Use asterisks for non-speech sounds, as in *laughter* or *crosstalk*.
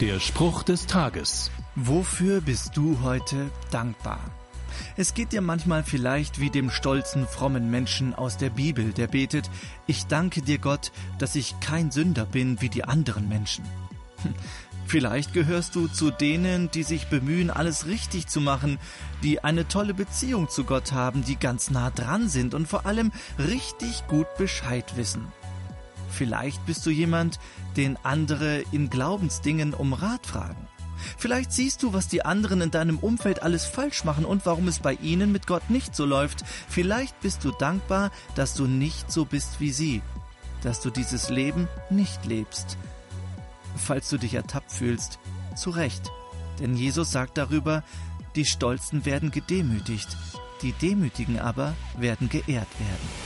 Der Spruch des Tages. Wofür bist du heute dankbar? Es geht dir manchmal vielleicht wie dem stolzen, frommen Menschen aus der Bibel, der betet, ich danke dir Gott, dass ich kein Sünder bin wie die anderen Menschen. *laughs* Vielleicht gehörst du zu denen, die sich bemühen, alles richtig zu machen, die eine tolle Beziehung zu Gott haben, die ganz nah dran sind und vor allem richtig gut Bescheid wissen. Vielleicht bist du jemand, den andere in Glaubensdingen um Rat fragen. Vielleicht siehst du, was die anderen in deinem Umfeld alles falsch machen und warum es bei ihnen mit Gott nicht so läuft. Vielleicht bist du dankbar, dass du nicht so bist wie sie, dass du dieses Leben nicht lebst. Falls du dich ertappt fühlst, zu Recht. Denn Jesus sagt darüber, die Stolzen werden gedemütigt, die Demütigen aber werden geehrt werden.